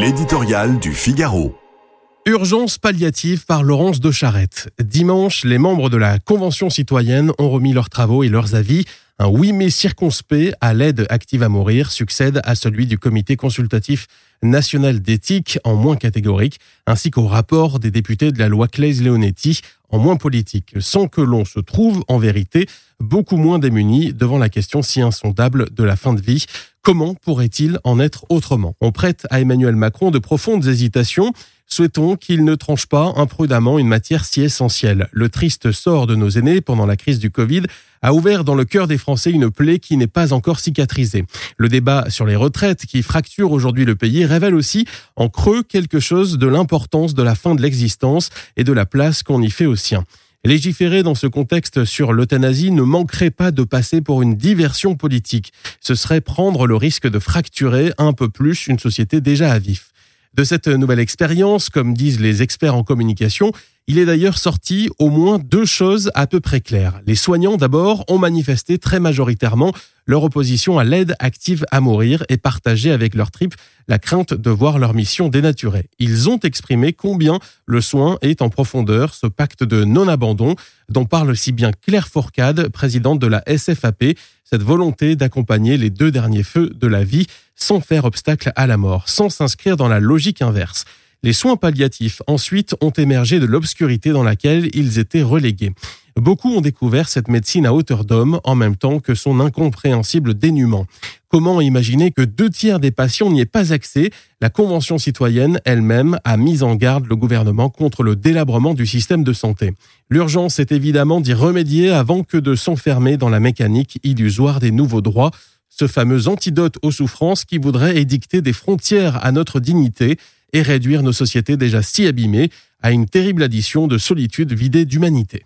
L'éditorial du Figaro. Urgence palliative par Laurence de Charette. Dimanche, les membres de la Convention citoyenne ont remis leurs travaux et leurs avis. Un oui mais circonspect à l'aide active à mourir succède à celui du comité consultatif national d'éthique en moins catégorique, ainsi qu'au rapport des députés de la loi Claes-Leonetti en moins politique, sans que l'on se trouve en vérité beaucoup moins démuni devant la question si insondable de la fin de vie. Comment pourrait-il en être autrement? On prête à Emmanuel Macron de profondes hésitations. Souhaitons qu'il ne tranche pas imprudemment une matière si essentielle. Le triste sort de nos aînés pendant la crise du Covid a ouvert dans le cœur des Français une plaie qui n'est pas encore cicatrisée. Le débat sur les retraites qui fracture aujourd'hui le pays révèle aussi en creux quelque chose de l'importance de la fin de l'existence et de la place qu'on y fait au sien. Légiférer dans ce contexte sur l'euthanasie ne manquerait pas de passer pour une diversion politique. Ce serait prendre le risque de fracturer un peu plus une société déjà à vif. De cette nouvelle expérience, comme disent les experts en communication, il est d'ailleurs sorti au moins deux choses à peu près claires. Les soignants, d'abord, ont manifesté très majoritairement leur opposition à l'aide active à mourir et partagé avec leur tripes la crainte de voir leur mission dénaturée. Ils ont exprimé combien le soin est en profondeur, ce pacte de non-abandon dont parle si bien Claire Fourcade, présidente de la SFAP, cette volonté d'accompagner les deux derniers feux de la vie sans faire obstacle à la mort, sans s'inscrire dans la logique inverse. Les soins palliatifs, ensuite, ont émergé de l'obscurité dans laquelle ils étaient relégués. Beaucoup ont découvert cette médecine à hauteur d'homme en même temps que son incompréhensible dénuement. Comment imaginer que deux tiers des patients n'y aient pas accès? La Convention citoyenne elle-même a mis en garde le gouvernement contre le délabrement du système de santé. L'urgence est évidemment d'y remédier avant que de s'enfermer dans la mécanique illusoire des nouveaux droits, ce fameux antidote aux souffrances qui voudrait édicter des frontières à notre dignité et réduire nos sociétés déjà si abîmées à une terrible addition de solitude vidée d'humanité.